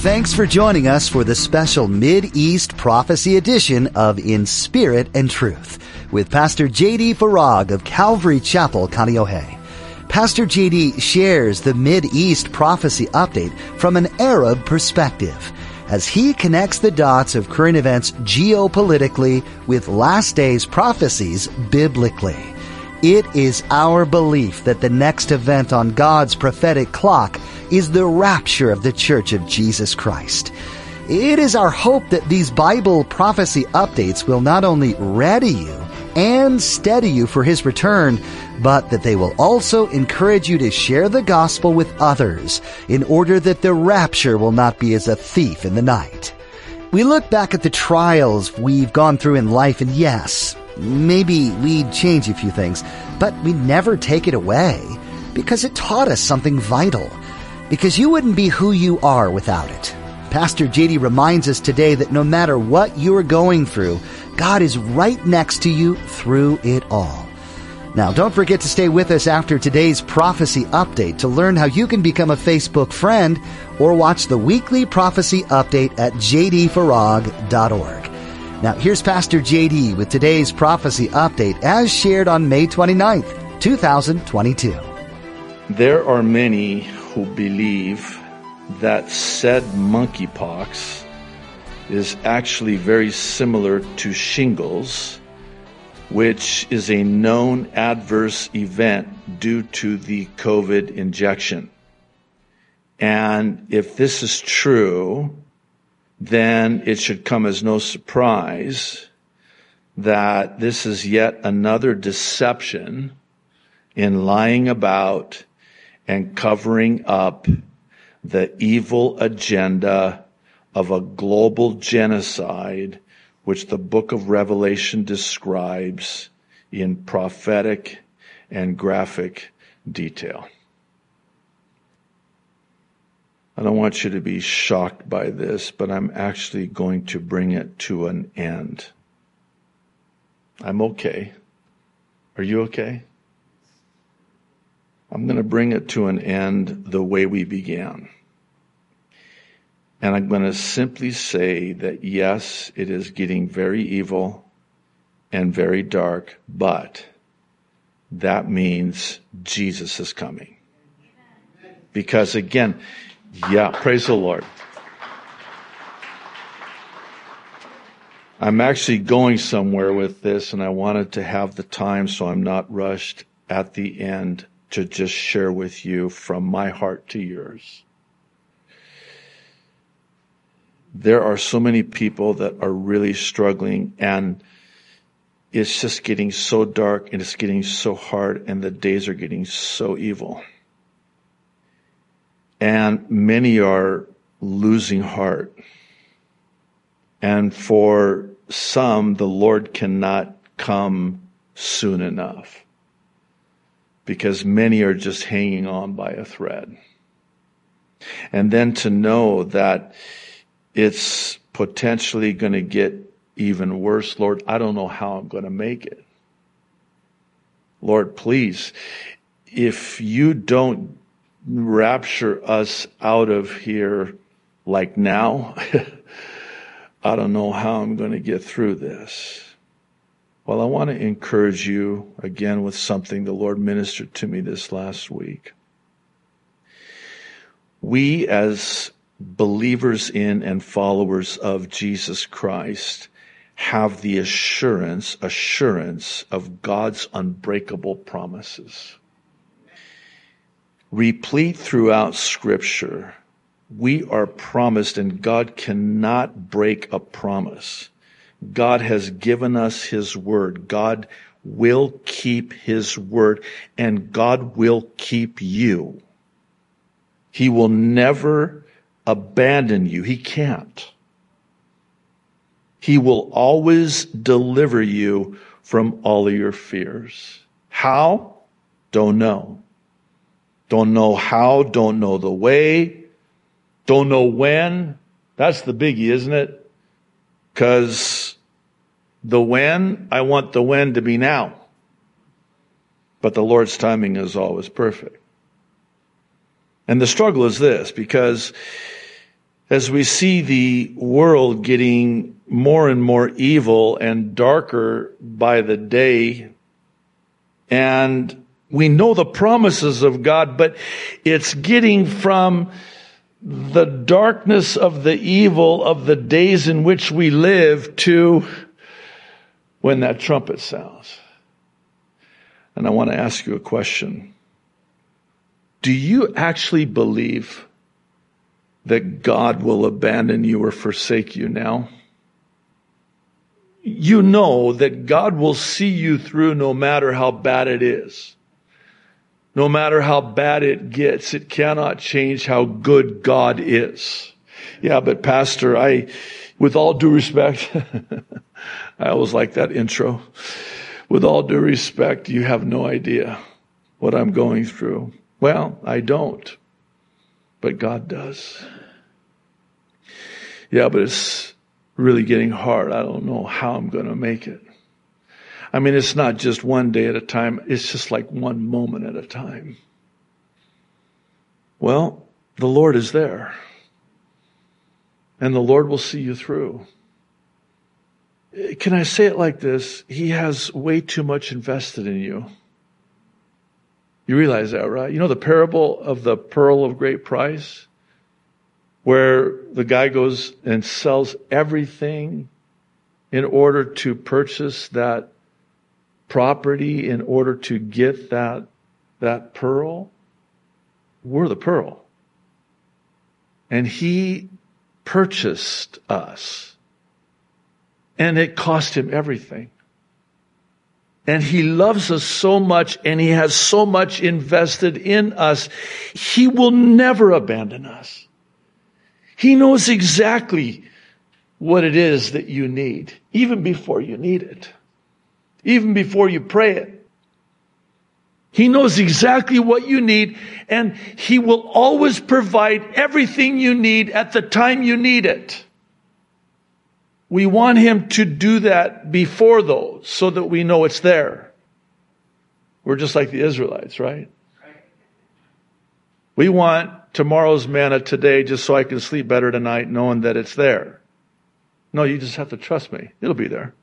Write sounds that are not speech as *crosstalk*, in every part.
Thanks for joining us for the special Mid East Prophecy edition of In Spirit and Truth with Pastor J.D. Farag of Calvary Chapel, Kaneohe. Pastor J.D. shares the Mid East Prophecy update from an Arab perspective as he connects the dots of current events geopolitically with last days prophecies biblically. It is our belief that the next event on God's prophetic clock is the rapture of the Church of Jesus Christ. It is our hope that these Bible prophecy updates will not only ready you and steady you for His return, but that they will also encourage you to share the gospel with others in order that the rapture will not be as a thief in the night. We look back at the trials we've gone through in life and yes, maybe we'd change a few things, but we'd never take it away because it taught us something vital because you wouldn't be who you are without it. Pastor JD reminds us today that no matter what you're going through, God is right next to you through it all. Now, don't forget to stay with us after today's prophecy update to learn how you can become a Facebook friend or watch the weekly prophecy update at jdfarag.org. Now, here's Pastor JD with today's prophecy update as shared on May 29th, 2022. There are many who believe that said monkeypox is actually very similar to shingles, which is a known adverse event due to the COVID injection. And if this is true, then it should come as no surprise that this is yet another deception in lying about and covering up the evil agenda of a global genocide, which the book of Revelation describes in prophetic and graphic detail. I don't want you to be shocked by this, but I'm actually going to bring it to an end. I'm okay. Are you okay? I'm going to bring it to an end the way we began. And I'm going to simply say that yes, it is getting very evil and very dark, but that means Jesus is coming. Because again, yeah, praise the Lord. I'm actually going somewhere with this and I wanted to have the time so I'm not rushed at the end to just share with you from my heart to yours. There are so many people that are really struggling and it's just getting so dark and it's getting so hard and the days are getting so evil. And many are losing heart. And for some, the Lord cannot come soon enough because many are just hanging on by a thread. And then to know that it's potentially going to get even worse, Lord, I don't know how I'm going to make it. Lord, please, if you don't rapture us out of here like now, *laughs* I don't know how I'm going to get through this. Well, I want to encourage you again with something the Lord ministered to me this last week. We as believers in and followers of Jesus Christ have the assurance, assurance of God's unbreakable promises. Replete throughout scripture, we are promised and God cannot break a promise. God has given us His word. God will keep His word and God will keep you. He will never abandon you. He can't. He will always deliver you from all of your fears. How? Don't know. Don't know how, don't know the way, don't know when. That's the biggie, isn't it? Because the when, I want the when to be now. But the Lord's timing is always perfect. And the struggle is this, because as we see the world getting more and more evil and darker by the day, and we know the promises of God, but it's getting from the darkness of the evil of the days in which we live to when that trumpet sounds. And I want to ask you a question. Do you actually believe that God will abandon you or forsake you now? You know that God will see you through no matter how bad it is. No matter how bad it gets, it cannot change how good God is. Yeah, but Pastor, I, with all due respect, *laughs* I always like that intro. With all due respect, you have no idea what I'm going through. Well, I don't, but God does. Yeah, but it's really getting hard. I don't know how I'm going to make it. I mean, it's not just one day at a time. It's just like one moment at a time. Well, the Lord is there. And the Lord will see you through. Can I say it like this? He has way too much invested in you. You realize that, right? You know the parable of the pearl of great price? Where the guy goes and sells everything in order to purchase that property, in order to get that, that pearl? We're the pearl. And he purchased us. And it cost him everything. And he loves us so much and he has so much invested in us. He will never abandon us. He knows exactly what it is that you need, even before you need it, even before you pray it. He knows exactly what you need and he will always provide everything you need at the time you need it. We want him to do that before though, so that we know it's there. We're just like the Israelites, right? We want tomorrow's manna today just so I can sleep better tonight knowing that it's there. No, you just have to trust me. It'll be there.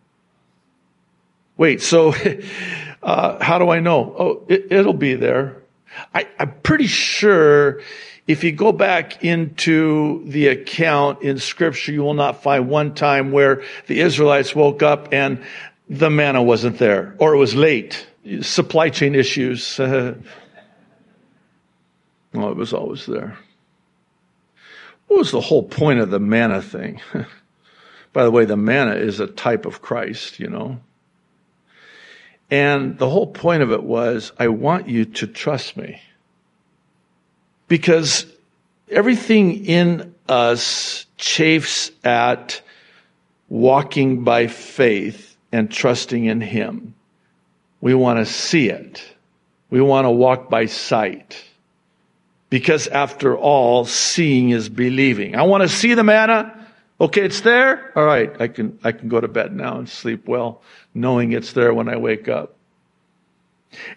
Wait, so *laughs* uh, how do I know? Oh, it, will be there. I, I'm pretty sure if you go back into the account in scripture, you will not find one time where the Israelites woke up and the manna wasn't there or it was late. Supply chain issues. *laughs* Oh, it was always there. What was the whole point of the manna thing? *laughs* By the way, the manna is a type of Christ, you know. And the whole point of it was, I want you to trust me. Because everything in us chafes at walking by faith and trusting in Him. We want to see it. We want to walk by sight. Because after all, seeing is believing. I want to see the manna. Okay, it's there. All right, I can, I can go to bed now and sleep well, knowing it's there when I wake up.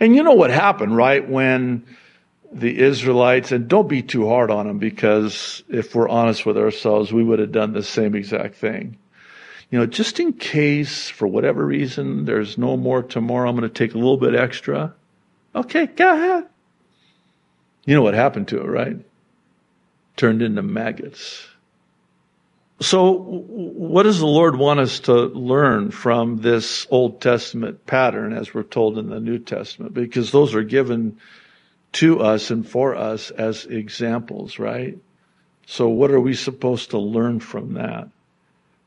And you know what happened, right? When the Israelites, and don't be too hard on them because if we're honest with ourselves, we would have done the same exact thing. You know, just in case, for whatever reason, there's no more tomorrow, I'm going to take a little bit extra. Okay, go ahead. You know what happened to it, right? Turned into maggots. So, what does the Lord want us to learn from this Old Testament pattern as we're told in the New Testament? Because those are given to us and for us as examples, right? So what are we supposed to learn from that?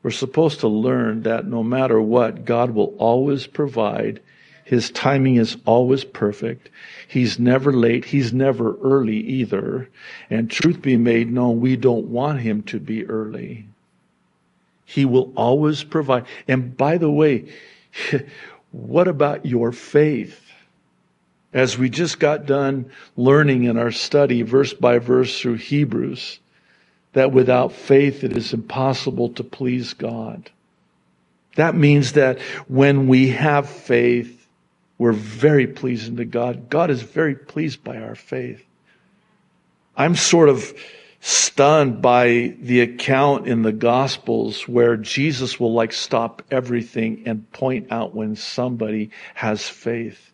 We're supposed to learn that no matter what, God will always provide. His timing is always perfect. He's never late. He's never early either. And truth be made known, we don't want him to be early. He will always provide. And by the way, *laughs* what about your faith? as we just got done learning in our study, verse by verse through Hebrews, that without faith it is impossible to please God. That means that when we have faith, we're very pleasing to God. God is very pleased by our faith. I'm sort of stunned by the account in the Gospels where Jesus will like stop everything and point out when somebody has faith.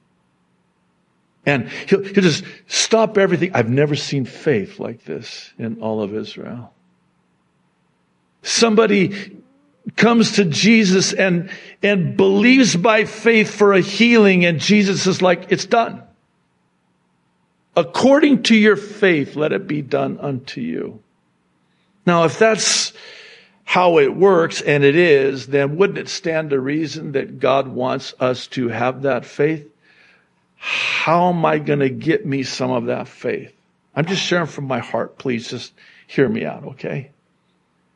And he'll, he'll just stop everything. I've never seen faith like this in all of Israel. Somebody comes to Jesus and, and believes by faith for a healing and Jesus is like, it's done. According to your faith, let it be done unto you. Now, if that's how it works, and it is, then wouldn't it stand to reason that God wants us to have that faith? How am I going to get me some of that faith? I'm just sharing from my heart. Please just hear me out, okay?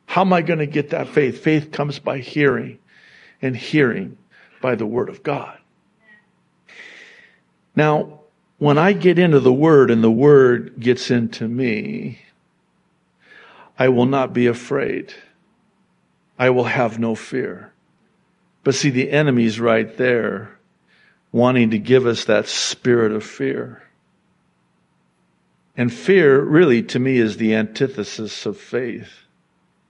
How am I going to get that faith? Faith comes by hearing, and hearing by the Word of God. Now, when I get into the Word and the Word gets into me, I will not be afraid. I will have no fear. But see, the enemy's right there, wanting to give us that spirit of fear. And fear, really, to me, is the antithesis of faith.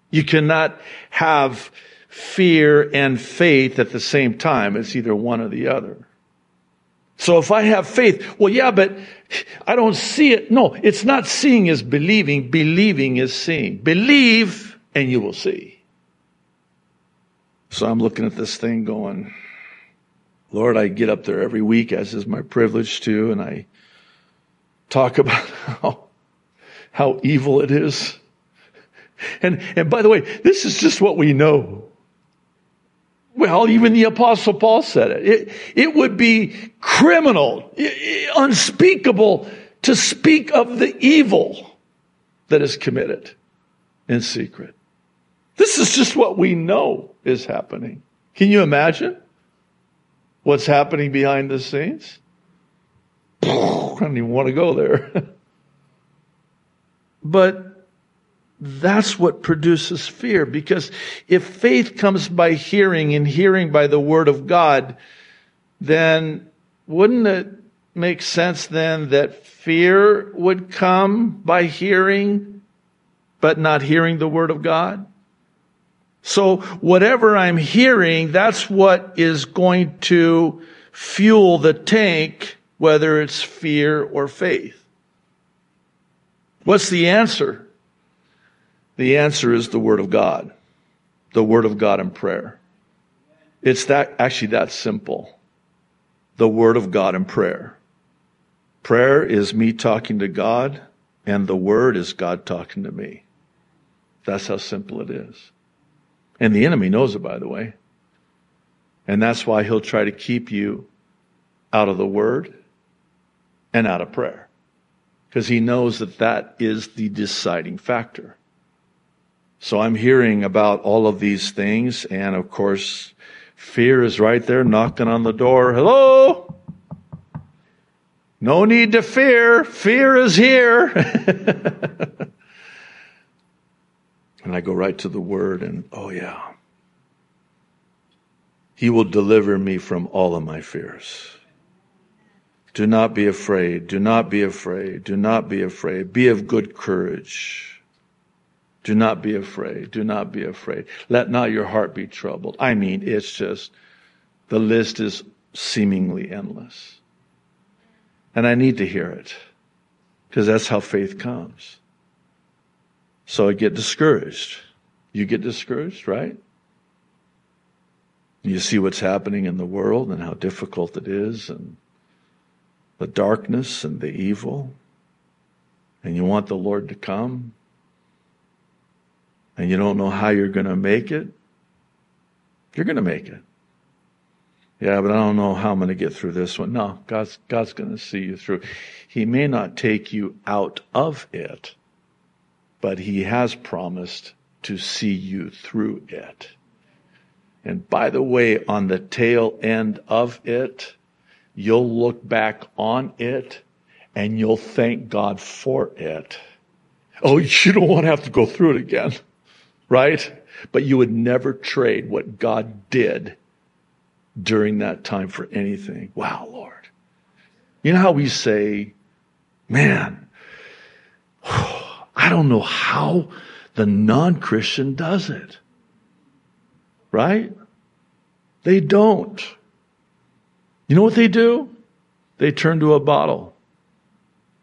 You cannot have fear and faith at the same time. It's either one or the other. So if I have faith, well, yeah, but I don't see it. No, it's not seeing is believing. Believing is seeing. Believe and you will see. So I'm looking at this thing going, Lord, I get up there every week, as is my privilege to, and I talk *laughs* about how, how evil it is. And, and by the way, this is just what we know. Well, even the apostle Paul said it. It, it would be criminal, unspeakable to speak of the evil that is committed in secret. This is just what we know is happening. Can you imagine what's happening behind the scenes? I don't even want to go there. *laughs* but that's what produces fear. Because if faith comes by hearing and hearing by the word of God, then wouldn't it make sense then that fear would come by hearing, but not hearing the word of God? So whatever I'm hearing, that's what is going to fuel the tank, whether it's fear or faith. What's the answer? The answer is the Word of God, the Word of God in prayer. It's that, actually that simple. The Word of God in prayer. Prayer is me talking to God, and the Word is God talking to me. That's how simple it is. And the enemy knows it, by the way. And that's why he'll try to keep you out of the Word and out of prayer. Because he knows that that is the deciding factor. So I'm hearing about all of these things. And of course, fear is right there knocking on the door. Hello? No need to fear. Fear is here. *laughs* and I go right to the word and, oh yeah. He will deliver me from all of my fears. Do not be afraid. Do not be afraid. Do not be afraid. Be of good courage. Do not be afraid. Do not be afraid. Let not your heart be troubled. I mean, it's just, the list is seemingly endless. And I need to hear it because that's how faith comes. So I get discouraged. You get discouraged, right? You see what's happening in the world and how difficult it is and the darkness and the evil. And you want the Lord to come and you don't know how you're going to make it, you're going to make it. Yeah, but I don't know how I'm going to get through this one. No, God's, God's going to see you through. He may not take you out of it, but He has promised to see you through it. And by the way, on the tail end of it, you'll look back on it and you'll thank God for it. Oh, you don't want to have to go through it again right? But you would never trade what God did during that time for anything. Wow, Lord. You know how we say, man, *sighs* I don't know how the non-Christian does it. Right? They don't. You know what they do? They turn to a bottle,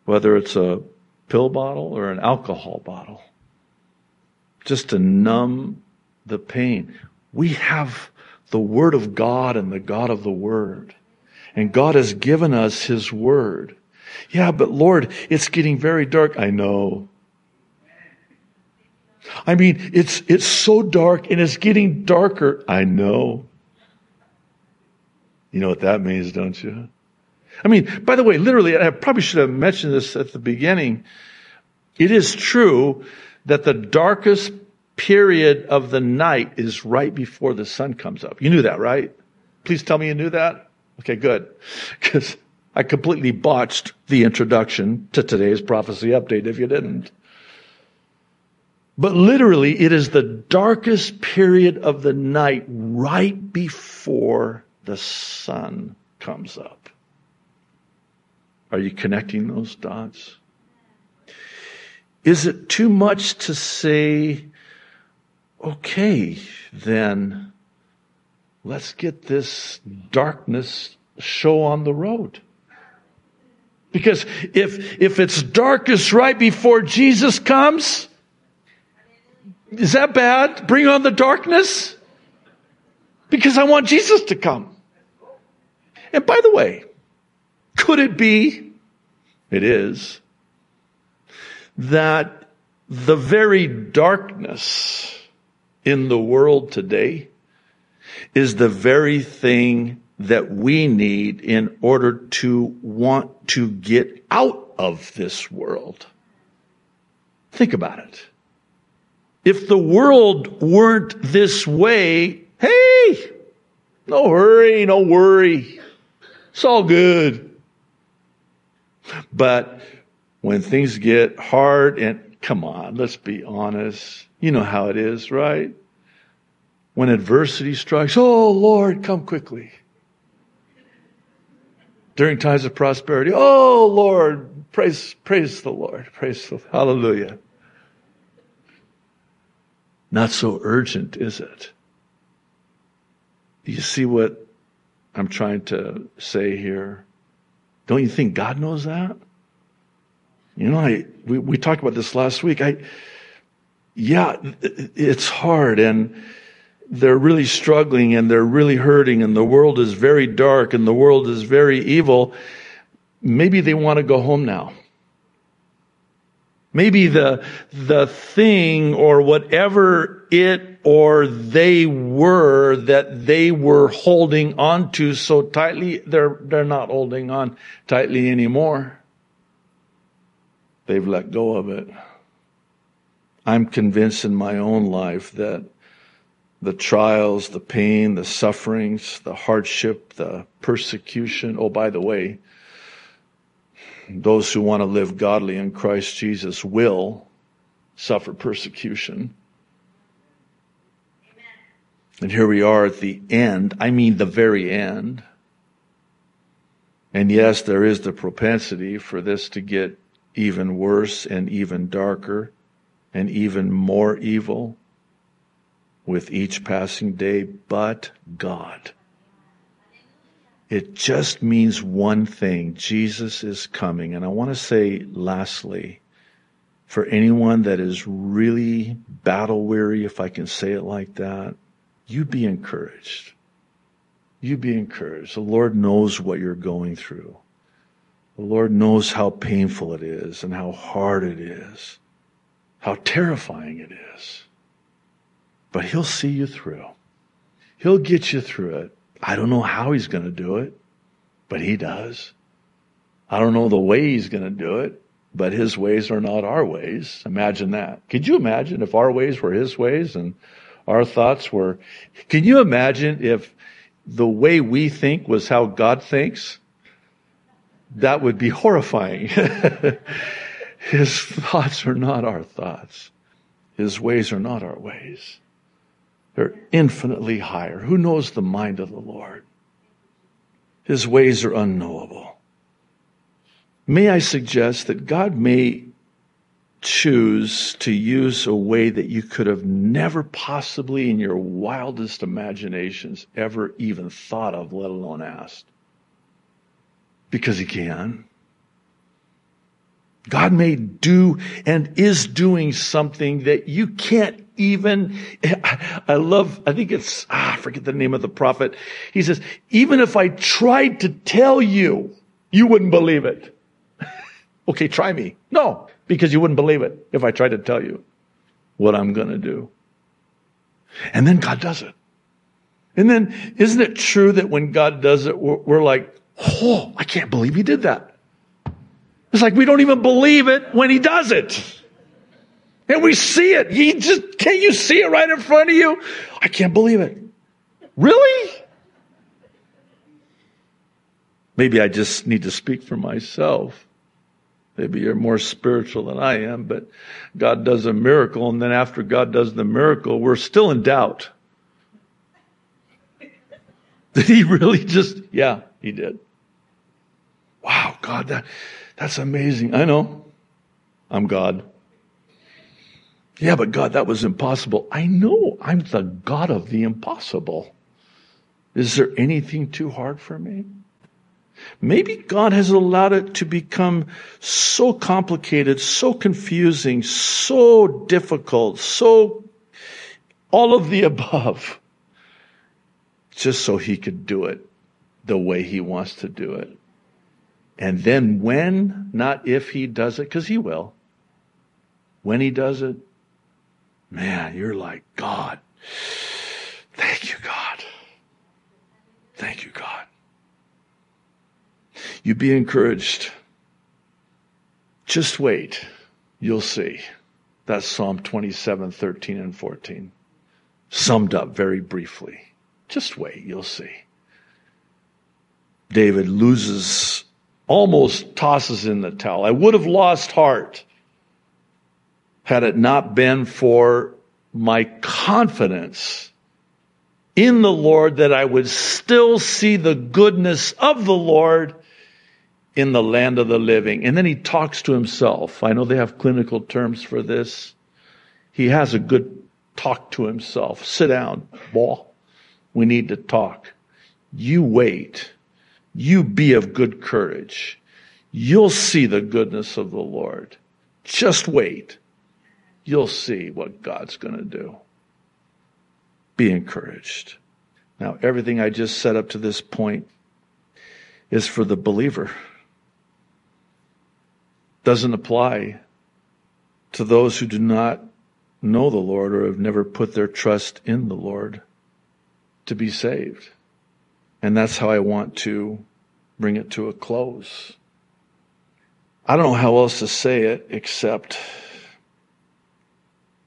whether it's a pill bottle or an alcohol bottle, just to numb the pain. We have the Word of God and the God of the Word. And God has given us His Word. Yeah, but Lord, it's getting very dark. I know. I mean, it's, it's so dark and it's getting darker. I know. You know what that means, don't you? I mean, by the way, literally, I probably should have mentioned this at the beginning. It is true that the darkest period of the night is right before the sun comes up. You knew that, right? Please tell me you knew that. Okay, good. *laughs* Because I completely botched the introduction to today's prophecy update if you didn't. But literally, it is the darkest period of the night right before the sun comes up. Are you connecting those dots? Is it too much to say, okay, then let's get this darkness show on the road? Because if, if it's darkest right before Jesus comes, is that bad? Bring on the darkness? Because I want Jesus to come. And by the way, could it be, it is, that the very darkness in the world today is the very thing that we need in order to want to get out of this world. Think about it. If the world weren't this way, hey, no hurry, no worry. It's all good. But when things get hard and come on, let's be honest. You know how it is, right? When adversity strikes, oh Lord, come quickly. During times of prosperity, oh Lord, praise, praise the Lord, praise the, hallelujah. Not so urgent, is it? Do you see what I'm trying to say here? Don't you think God knows that? You know, I, we, we talked about this last week. I, yeah, it's hard and they're really struggling and they're really hurting and the world is very dark and the world is very evil. Maybe they want to go home now. Maybe the, the thing or whatever it or they were that they were holding on to so tightly, they're, they're not holding on tightly anymore. They've let go of it. I'm convinced in my own life that the trials, the pain, the sufferings, the hardship, the persecution. Oh, by the way, those who want to live godly in Christ Jesus will suffer persecution. Amen. And here we are at the end. I mean, the very end. And yes, there is the propensity for this to get even worse and even darker and even more evil with each passing day, but God. It just means one thing. Jesus is coming. And I want to say lastly, for anyone that is really battle weary, if I can say it like that, you be encouraged. You be encouraged. The Lord knows what you're going through. The Lord knows how painful it is and how hard it is, how terrifying it is. But He'll see you through. He'll get you through it. I don't know how he's going to do it, but he does. I don't know the way he's going to do it, but his ways are not our ways. Imagine that. Could you imagine if our ways were his ways and our thoughts were, can you imagine if the way we think was how God thinks? That would be horrifying. *laughs* his thoughts are not our thoughts. His ways are not our ways. They're infinitely higher. Who knows the mind of the Lord? His ways are unknowable. May I suggest that God may choose to use a way that you could have never possibly in your wildest imaginations ever even thought of, let alone asked. Because he can. God may do and is doing something that you can't even, I love, I think it's, ah, I forget the name of the prophet. He says, even if I tried to tell you, you wouldn't believe it. *laughs* okay, try me. No, because you wouldn't believe it if I tried to tell you what I'm going to do. And then God does it. And then isn't it true that when God does it, we're, we're like, oh, I can't believe he did that. It's like we don't even believe it when he does it. And we see it. He just, can't you see it right in front of you? I can't believe it. Really? Maybe I just need to speak for myself. Maybe you're more spiritual than I am, but God does a miracle, and then after God does the miracle, we're still in doubt. *laughs* Did he really just, yeah, he did. God, that, that's amazing. I know. I'm God. Yeah, but God, that was impossible. I know I'm the God of the impossible. Is there anything too hard for me? Maybe God has allowed it to become so complicated, so confusing, so difficult, so all of the *laughs* above, just so he could do it the way he wants to do it. And then when, not if he does it, because he will, when he does it, man, you're like, God, thank you, God. Thank you, God. You be encouraged. Just wait. You'll see. That's Psalm 27, 13, and 14. Summed up very briefly. Just wait. You'll see. David loses almost tosses in the towel. I would have lost heart had it not been for my confidence in the Lord that I would still see the goodness of the Lord in the land of the living. And then he talks to himself. I know they have clinical terms for this. He has a good talk to himself. Sit down, boy. We need to talk. You wait you be of good courage. You'll see the goodness of the Lord. Just wait. You'll see what God's going to do. Be encouraged. Now, everything I just said up to this point is for the believer. Doesn't apply to those who do not know the Lord or have never put their trust in the Lord to be saved. And that's how I want to bring it to a close. I don't know how else to say it except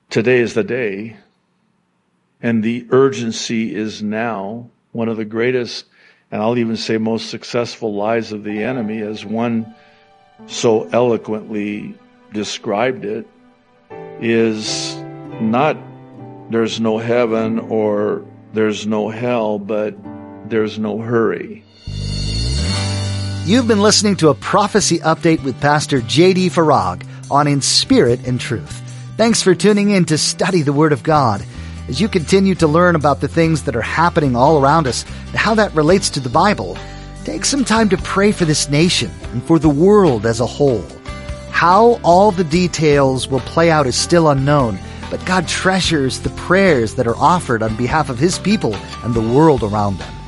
today is the day, and the urgency is now. One of the greatest, and I'll even say most successful lies of the enemy, as one so eloquently described it, is not there's no heaven or there's no hell, but there's no hurry. You've been listening to a prophecy update with Pastor J.D. Farag on In Spirit and Truth. Thanks for tuning in to study the Word of God. As you continue to learn about the things that are happening all around us and how that relates to the Bible, take some time to pray for this nation and for the world as a whole. How all the details will play out is still unknown, but God treasures the prayers that are offered on behalf of His people and the world around them.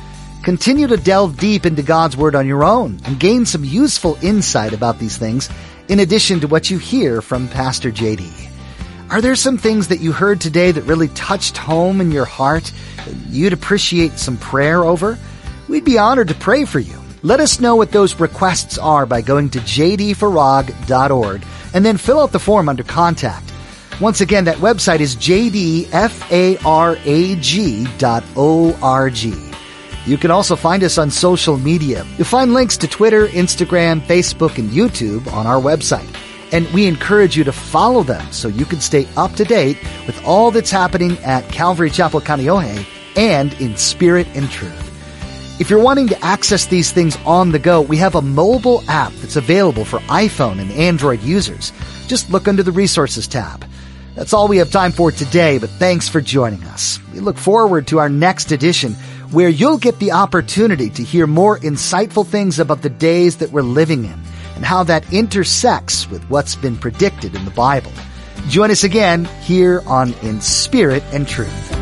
Continue to delve deep into God's Word on your own and gain some useful insight about these things in addition to what you hear from Pastor JD. Are there some things that you heard today that really touched home in your heart that you'd appreciate some prayer over? We'd be honored to pray for you. Let us know what those requests are by going to jdfarag.org and then fill out the form under contact. Once again, that website is jdfarag.org. You can also find us on social media. You'll find links to Twitter, Instagram, Facebook, and YouTube on our website. And we encourage you to follow them so you can stay up to date with all that's happening at Calvary Chapel Kaneohe and in spirit and truth. If you're wanting to access these things on the go, we have a mobile app that's available for iPhone and Android users. Just look under the resources tab. That's all we have time for today, but thanks for joining us. We look forward to our next edition where you'll get the opportunity to hear more insightful things about the days that we're living in and how that intersects with what's been predicted in the Bible. Join us again here on In Spirit and Truth.